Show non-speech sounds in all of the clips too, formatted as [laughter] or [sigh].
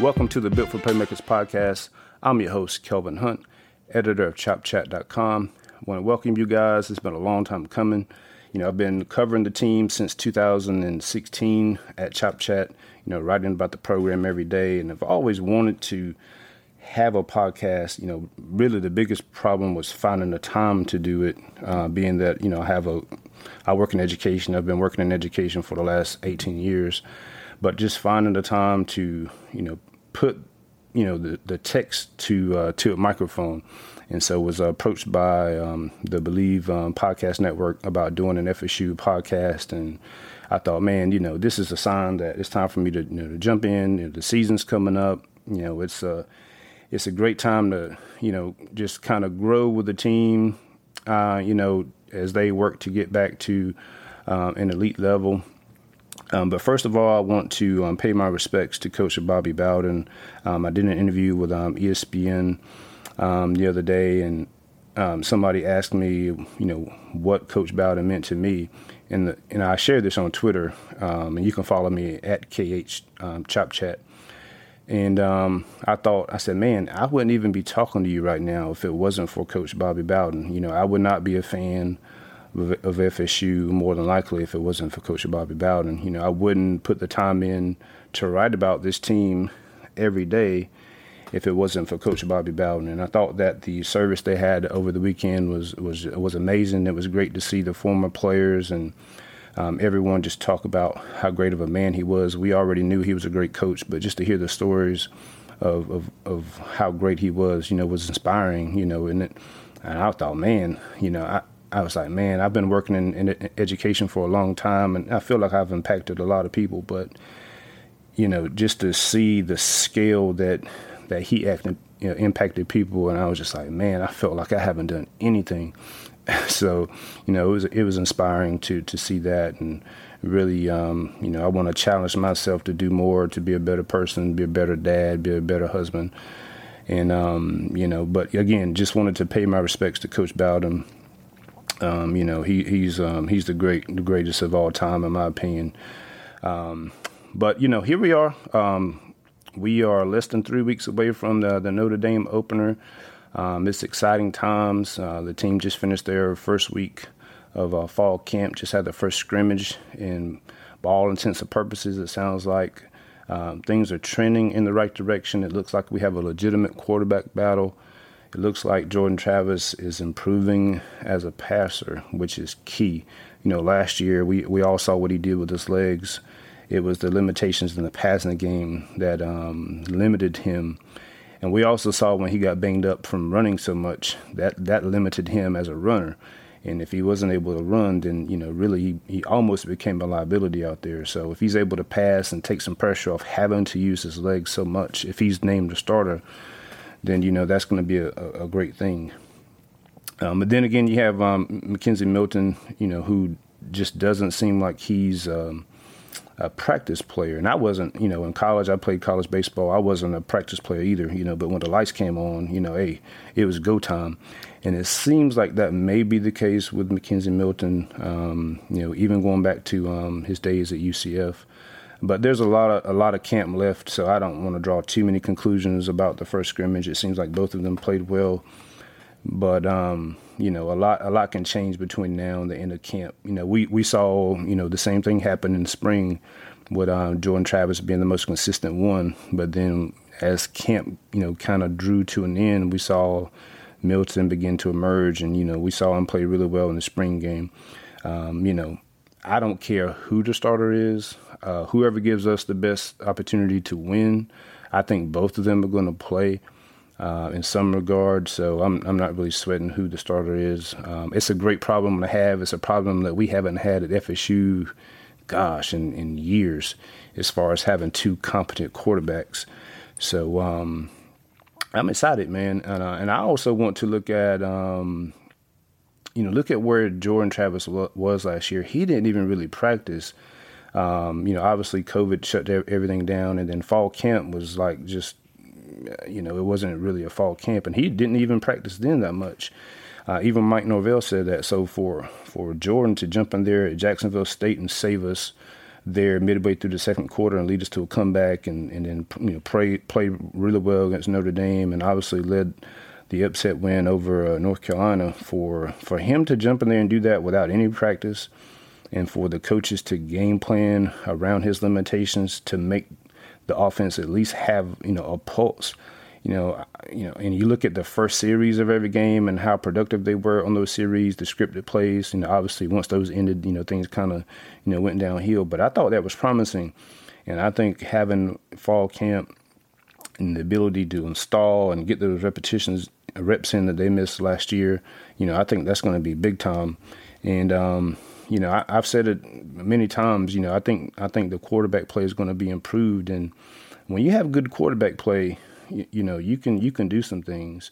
Welcome to the Built for Playmakers podcast. I'm your host, Kelvin Hunt, editor of ChopChat.com. I want to welcome you guys. It's been a long time coming. You know, I've been covering the team since 2016 at ChopChat, you know, writing about the program every day. And I've always wanted to have a podcast. You know, really the biggest problem was finding the time to do it, uh, being that, you know, I have a, I work in education. I've been working in education for the last 18 years. But just finding the time to, you know, put you know the, the text to uh, to a microphone. And so was approached by um, the Bleav um, podcast network about doing an fsu podcast. And i thought man you know this is a sign that it's time for me to, you know, to jump in. You know, the season's coming up. You know it's a it's a great time to you know just kind of grow with the team uh, you know as they work to get back to uh, an elite level um, but first of all, I want to um, pay my respects to Coach Bobby Bowden. Um, I did an interview with um, ESPN um, the other day, and um, somebody asked me, you know, what Coach Bowden meant to me. And, the, and I shared this on Twitter, and you can follow me at KH Chop Chat. And I thought, I said, man, I wouldn't even be talking to you right now if it wasn't for Coach Bobby Bowden. You know, I would not be a fan of FSU more than likely if it wasn't for Coach Bobby Bowden. You know, I wouldn't put the time in to write about this team every day if it wasn't for Coach Bobby Bowden. And I thought that the service they had over the weekend was was was amazing. It was great to see the former players and um, everyone just talk about how great of a man he was. We already knew he was a great coach, but just to hear the stories of of, of how great he was, you know, was inspiring. You know, and it, and I thought, man, you know, I I was like, man, I've been working in, in, education for a long time, and I feel like I've impacted a lot of people. But you know, just to see the scale that that he acted, you know, impacted people, and I was just like, man, I felt like I haven't done anything. [laughs] so, you know, it was it was inspiring to to see that, and really, um, you know, I want to challenge myself to do more, to be a better person, be a better dad, be a better husband. And um, you know, but again, just wanted to pay my respects to Coach Bowden um, you know, he, he's um, he's the great the greatest of all time in my opinion. Um, but you know, here we are. Um, we are less than three weeks away from the, the Notre Dame opener. Um, it's exciting times. Uh, the team just finished their first week of uh, fall camp. Just had the first scrimmage, and by all intents and purposes, it sounds like um, things are trending in the right direction. It looks like we have a legitimate quarterback battle. It looks like Jordan Travis is improving as a passer, which is key. You know, last year we, we all saw what he did with his legs. It was the limitations in the passing game that um, limited him. And we also saw when he got banged up from running so much that that limited him as a runner. And if he wasn't able to run, then you know really he, he almost became a liability out there. So if he's able to pass and take some pressure off having to use his legs so much, if he's named a starter, then you know that's going to be a, a, great thing. Um, but then again, you have um, McKenzie Milton, you know, who just doesn't seem like he's um, a practice player. And I wasn't, you know, in college, I played college baseball. I wasn't a practice player either, you know, but when the lights came on, you know, hey, it was go time. And it seems like that may be the case with McKenzie Milton, um, you know, even going back to um, his days at UCF. But there's a lot of a lot of camp left, so I don't want to draw too many conclusions about the first scrimmage. It seems like both of them played well, but um, you know, a lot a lot can change between now and the end of camp. You know, we we saw you know the same thing happen in spring with um, Jordan Travis being the most consistent one, but then as camp you know kind of drew to an end, we saw Milton begin to emerge, and you know we saw him play really well in the spring game. Um, you know, I don't care who the starter is, uh, whoever gives us the best opportunity to win. I think both of them are going to play uh, in some regard. So I'm I'm not really sweating who the starter is. Um, it's a great problem to have. It's a problem that we haven't had at FSU gosh, in, in years as far as having two competent quarterbacks. So um, I'm excited, man. And, uh, and I also want to look at, um, you know, look at where Jordan Travis was last year. He didn't even really practice. Um, you know, obviously COVID shut everything down, and then fall camp was like just, you know, it wasn't really a fall camp, and he didn't even practice then that much. Uh, even Mike Norvell said that. So for for Jordan to jump in there at Jacksonville State and save us there midway through the second quarter and lead us to a comeback and, and then you know play play really well against Notre Dame and obviously led the upset win over uh, North Carolina for for him to jump in there and do that without any practice and for the coaches to game plan around his limitations to make the offense at least have you know a pulse you know, you know, and you look at the first series of every game and how productive they were on those series, the scripted plays. Know, obviously once those ended, you know, things kind of, you know, went downhill. But I thought that was promising, and I think having fall camp and the ability to install and get those repetitions, reps in that they missed last year, you know, I think that's going to be big time. And um, you know, I, have said it many times. You know, I think I think the quarterback play is going to be improved, and when you have good quarterback play, you, you know, you can you can do some things.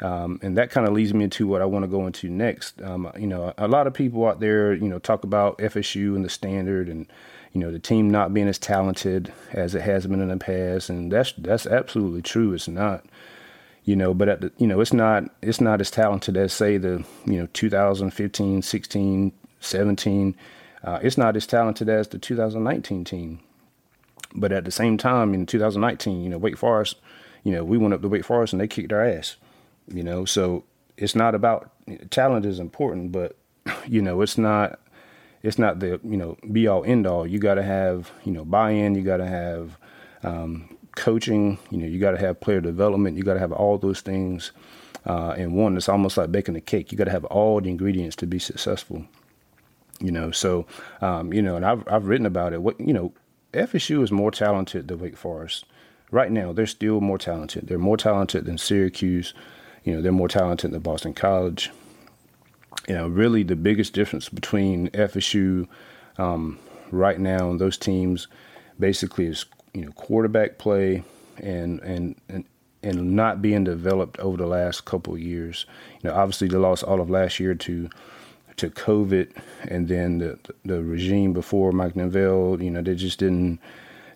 Um, and that kind of leads me into what I want to go into next. Um, you know, a lot of people out there, you know, talk about FSU and the standard, and you know, the team not being as talented as it has been in the past, and that's that's absolutely true. It's not, you know, but at the, you know, it's not it's not as talented as say the you know 2015, 16, 17. Uh, it's not as talented as the 2019 team. But at the same time, in 2019, you know, Wake Forest you know, we went up to Wake Forest and they kicked our ass. You know, so it's not about talent is important, but [clears throat] you know, it's not it's not the you know be all end all. You got to have you know buy in. You got to have um, coaching. You know, you got to have player development. You got to have all those things. Uh, and one, it's almost like baking a cake. You got to have all the ingredients to be successful. You know, so um, you know, and I've I've written about it. What you know, FSU is more talented than Wake Forest right now they're still more talented. They're more talented than Syracuse. You know, they're more talented than Boston College. You know, really the biggest difference between FSU um, right now and those teams basically is you know quarterback play and and and and not being developed over the last couple years. You know, obviously they lost all of last year to to COVID, and then the the regime before Mike Norvell. You know, they just didn't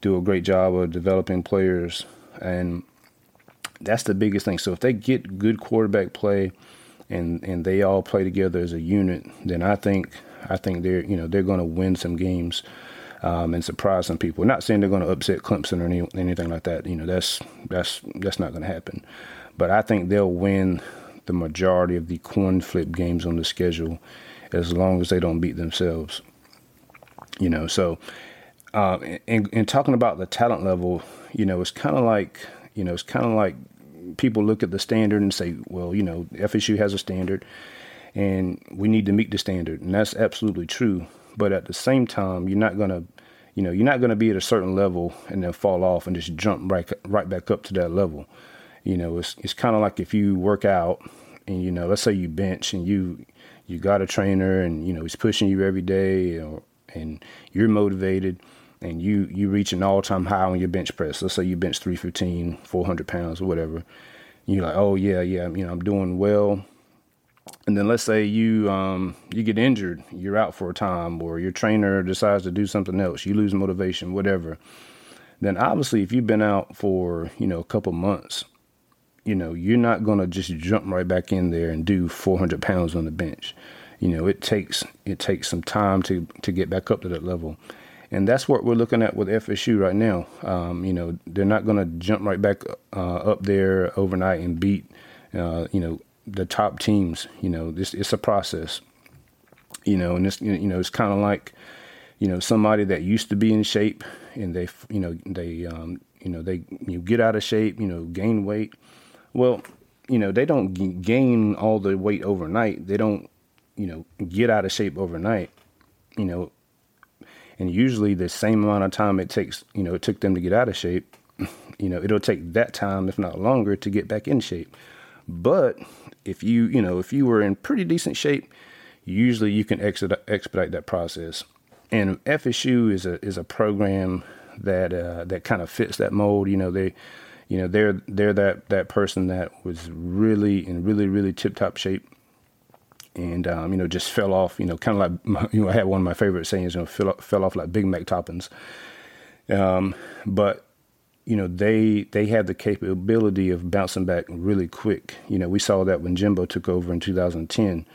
do a great job of developing players, and that's the biggest thing. So if they get good quarterback play, and and they all play together as a unit, then I think I think they're you know they're going to win some games. Um, and surprise some people. Not saying they're going to upset Clemson or any, anything like that. You know, that's that's that's not going to happen. But I think they'll win the majority of the coin flip games on the schedule, as long as they don't beat themselves. You know, so uh, and, talking about the talent level, you know, it's kind of like, you know, it's kind of like people look at the standard and say, well, you know, FSU has a standard and we need to meet the standard. And that's absolutely true. But at the same time, you're not going to, you know, you're not going to be at a certain level and then fall off and just jump right, right back up to that level. You know, it's, it's kind of like if you work out and, you know, let's say you bench and you, you got a trainer and, you know, he's pushing you every day or, and you're motivated and you you reach an all time high on your bench press. Let's say you bench 315, 400 pounds or whatever. You're like, oh yeah, yeah, you know, I'm doing well. And then let's say you um, you get injured, you're out for a time, or your trainer decides to do something else, you lose motivation, whatever. Then obviously, if you've been out for you know a couple months, you know you're not gonna just jump right back in there and do 400 pounds on the bench. You know it takes it takes some time to to get back up to that level. And that's what we're looking at with FSU right now. Um, you know, they're not going to jump right back uh, up there overnight and beat, uh, you know, the top teams. You know, this it's a process. You know, and it's you know it's kind of like, you know, somebody that used to be in shape and they you know they um, you know they you get out of shape, you know, gain weight. Well, you know, they don't g- gain all the weight overnight. They don't, you know, get out of shape overnight. You know, and usually the same amount of time it takes, you know, it took them to get out of shape, you know, it'll take that time, if not longer, to get back in shape. But if you, you know, if you were in pretty decent shape, usually you can expedite, that process. and FSU is a is a program that uh, that kind of fits that mold. You know, they you know they're they're that that person that was really in really really tip top shape and um, you know just fell off you know kind of like [laughs] you know I had one of my favorite sayings you know fell, fell off like Big Mac toppings um, but you know they they had the capability of bouncing back really quick you know we saw that when Jimbo took over in 2010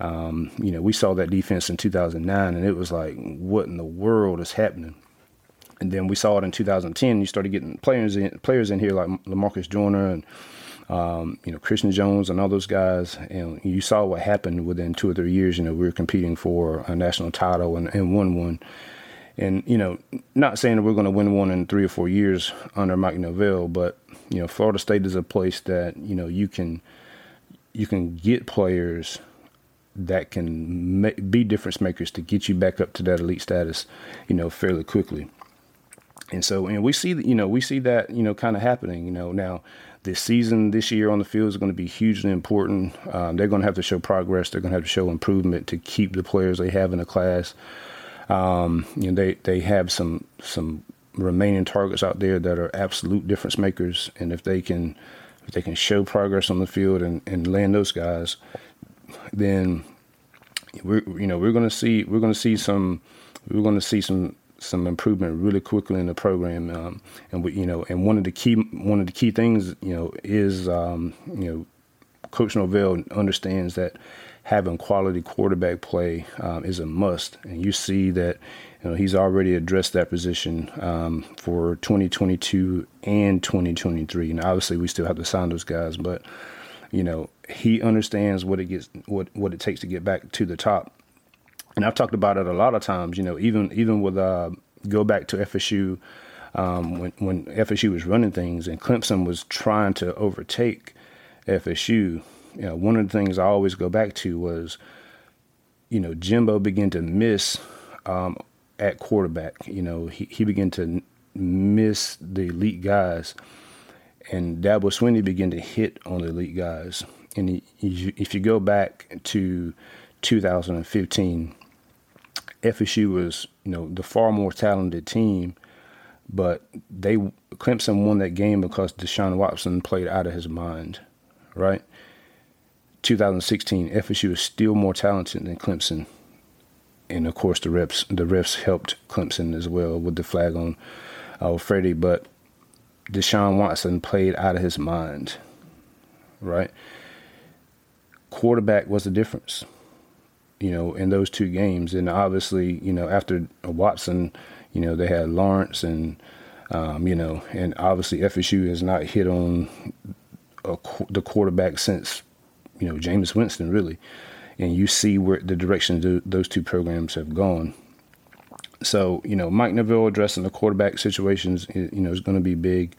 um, you know we saw that defense in 2009 and it was like what in the world is happening and then we saw it in 2010. You started getting players in, players in here like Lamarcus Joyner and um, you know Christian Jones and all those guys. And you saw what happened within two or three years. You know we were competing for a national title and, and won one. And you know, not saying that we're going to win one in three or four years under Mike Norvell, but you know, Florida State is a place that you know you can you can get players that can ma- be difference makers to get you back up to that elite status, you know, fairly quickly. And so, and we see, that you know, we see that, you know, kind of happening. You know, now this season, this year on the field is going to be hugely important. Um, they're going to have to show progress. They're going to have to show improvement to keep the players they have in the class. Um, you know, they they have some some remaining targets out there that are absolute difference makers, and if they can if they can show progress on the field and, and land those guys, then we're you know we're going to see we're going to see some we're going to see some some improvement really quickly in the program. Um, and we, you know, and one of the key one of the key things, you know, is um, you know, Coach Norvell understands that having quality quarterback play um, is a must, and you see that. You know, he's already addressed that position um, for 2022 and 2023. And obviously, we still have to sign those guys, but you know, he understands what it gets, what what it takes to get back to the top and I've talked about it a lot of times. You know, even even with uh, go back to FSU um, when when FSU was running things and Clemson was trying to overtake FSU. You know, one of the things I always go back to was, you know, Jimbo began to miss um, at quarterback. You know, he he began to miss the elite guys, and Dabo Swinney began to hit on the elite guys. And he, if you go back to 2015 FSU was, you know, the far more talented team, but they Clemson won that game because Deshaun Watson played out of his mind, right? 2016, FSU is still more talented than Clemson, and of course the refs the refs helped Clemson as well with the flag on uh, Freddie, but Deshaun Watson played out of his mind, right? Quarterback was the difference you know, in those two games. And obviously, you know, after Watson, you know, they had Lawrence and, um, you know, and obviously FSU has not hit on a, the quarterback since, you know, Jameis Winston, really. And you see where the direction those two programs have gone. So, you know, Mike Norvell addressing the quarterback situations, you know, is going to be big.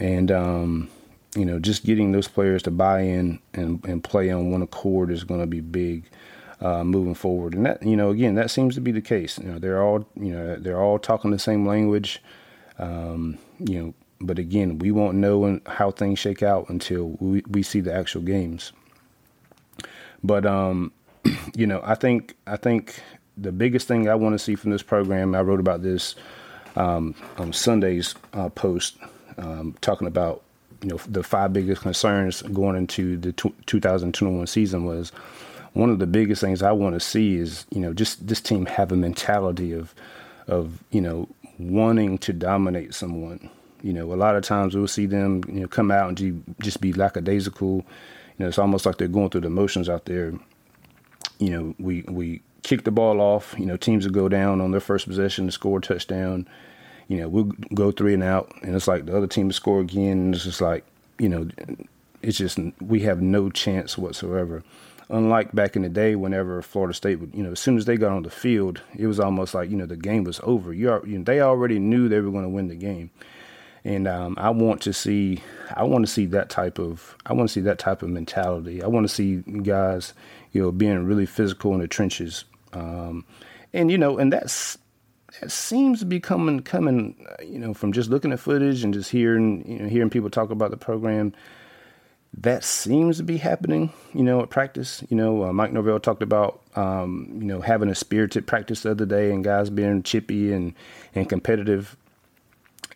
And, um, you know, just getting those players to buy in and, and play on one accord is going to be big uh, moving forward. And that, you know, again, that seems to be the case. You know, they're all, you know, they're all talking the same language. Um, you know, but again, we won't know how things shake out until we, we see the actual games. But um, [clears throat] you know, I think I think the biggest thing I want to see from this program, I wrote about this um, on Sunday's uh, post, um, talking about you know the five biggest concerns going into the t- 2021 season was one of the biggest things I want to see is you know just this team have a mentality of of you know wanting to dominate someone. You know, a lot of times we'll see them you know come out and just be lackadaisical. You know, it's almost like they're going through the motions out there. You know, we we kick the ball off. You know, teams will go down on their first possession to score a touchdown. You know, we'll go three and out, and it's like the other team will score again, and it's just like you know, it's just we have no chance whatsoever unlike back in the day, whenever Florida State would, you know, as soon as they got on the field, it was almost like you know the game was over. You, you know, they already knew they were going to win the game, and um, I want to see, I want to see that type of, I want to see that type of mentality. I want to see guys, you know, being really physical in the trenches, um, and you know, and that's that seems to be coming, coming, you know, from just looking at footage and just hearing, you know, hearing people talk about the program that seems to be happening, you know, at practice. You know, uh, Mike Norvell talked about, um, you know, having a spirited practice the other day and guys being chippy and, and competitive.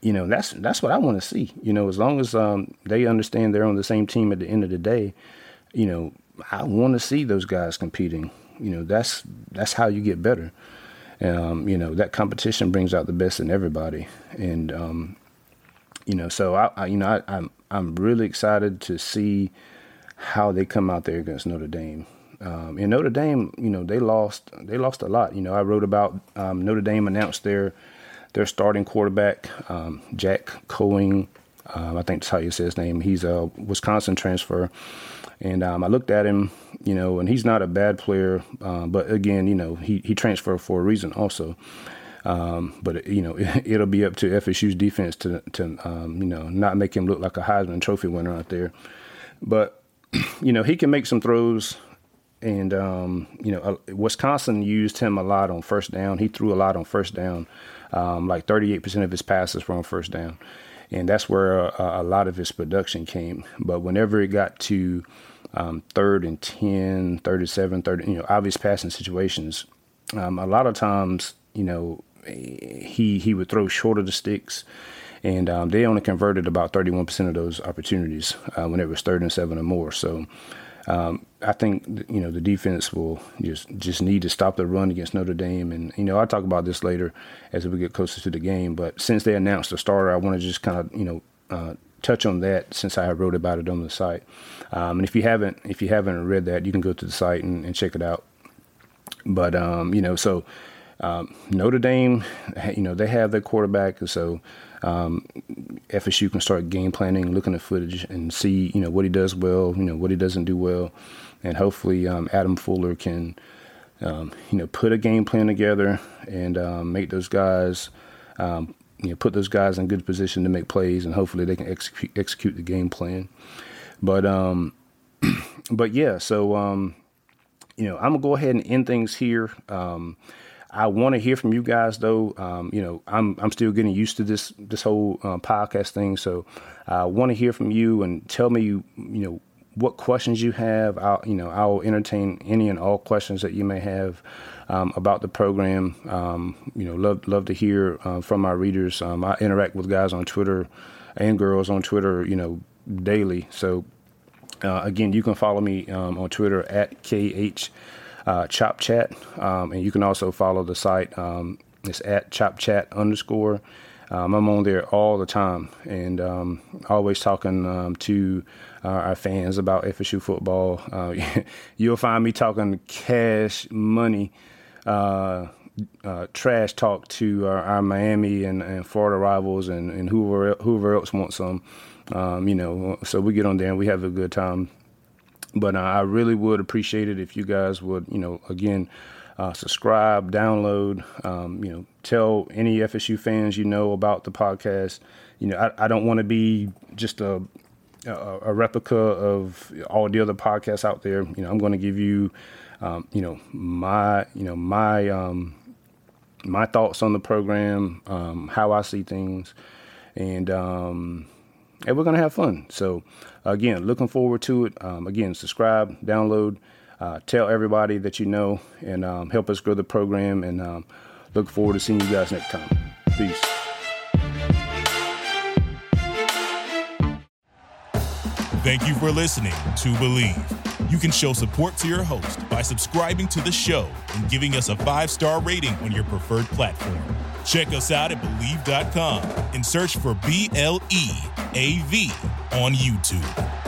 You know, that's that's what I want to see. You know, as long as um, they understand they're on the same team at the end of the day, you know, I want to see those guys competing. You know, that's that's how you get better. Um, you know, that competition brings out the best in everybody, and um, you know, so I, I you know, I, I'm I'm really excited to see how they come out there against Notre Dame. Um, and Notre Dame, you know, they lost they lost a lot. You know, I wrote about um, Notre Dame announced their their starting quarterback, um, Jack Coan. Um, I think that's how you say his name. He's a Wisconsin transfer, and um, I looked at him, you know, and he's not a bad player, uh, but again, you know, he he transferred for a reason also. Um, but you know, [laughs] it, will be up to FSU's defense to to um, you know not make him look like a Heisman Trophy winner out there. But [clears throat] you know, he can make some throws, and um, you know, uh, Wisconsin used him a lot on first down. He threw a lot on first down, um, like 38% of his passes were on first down, and that's where a, a lot of his production came. But whenever it got to um, third and 10, 37, 30, you know, obvious passing situations, um, a lot of times, you know, he he would throw short of the sticks, and um, they only converted about 31% of those opportunities uh, when it was third and seven or more. So. Um, I think you know the defense will just just need to stop the run against Notre Dame, and you know I'll talk about this later as we get closer to the game. But since they announced the starter, I want to just kind of you know uh, touch on that since I wrote about it on the site. Um, and if you haven't if you haven't read that, you can go to the site and, and check it out. But um, you know, so um, Notre Dame, you know, they have their quarterback, so um, FSU can start game planning, looking at footage, and see, you know, what he does well, you know, what he doesn't do well, and hopefully um, Adam Fuller can, um, you know, put a game plan together and um, make those guys, um, you know, put those guys in good position to make plays, and hopefully they can execute execute the game plan. But [clears throat] but yeah, so you know, I'm gonna go ahead and end things here. Um, I want to hear from you guys, though. Um, you know, I'm I'm still getting used to this this whole uh, podcast thing, so I want to hear from you and tell me, you know, what questions you have. I'll you know I'll entertain any and all questions that you may have um, about the program. Um, you know, love love to hear uh, from my readers. Um, I interact with guys on Twitter and girls on Twitter, you know, daily. So uh, again, you can follow me um, on Twitter at kh uh, Chop Chat, um, and you can also follow the site. Um, it's at Chop Chat underscore. Um, I'm on there all the time and um, always talking um, to uh, our fans about FSU football. Uh, [laughs] you'll find me talking cash money, uh, uh trash talk to our, our Miami and, and, Florida rivals and, and whoever, whoever else wants some. Um, you know, so we get on there and we have a good time but uh, I really would appreciate it if you guys would, you know, again, uh, subscribe, download, um, you know, tell any FSU fans you know about the podcast. You know, I, I don't want to be just a, a, a replica of all the other podcasts out there. You know, I'm going to give you, um, you know, my, you know, my, um, my thoughts on the program, um, how I see things, and um, and we're gonna have fun. So again, looking forward to it. Um, again, subscribe, download, uh, tell everybody that you know, and um, help us grow the program. And um, look forward to seeing you guys next time. Peace. Thank you for listening to Bleav. You can show support to your host by subscribing to the show and giving us a five star rating on your preferred platform. Check us out at Bleav.com and search for B L E A V on YouTube.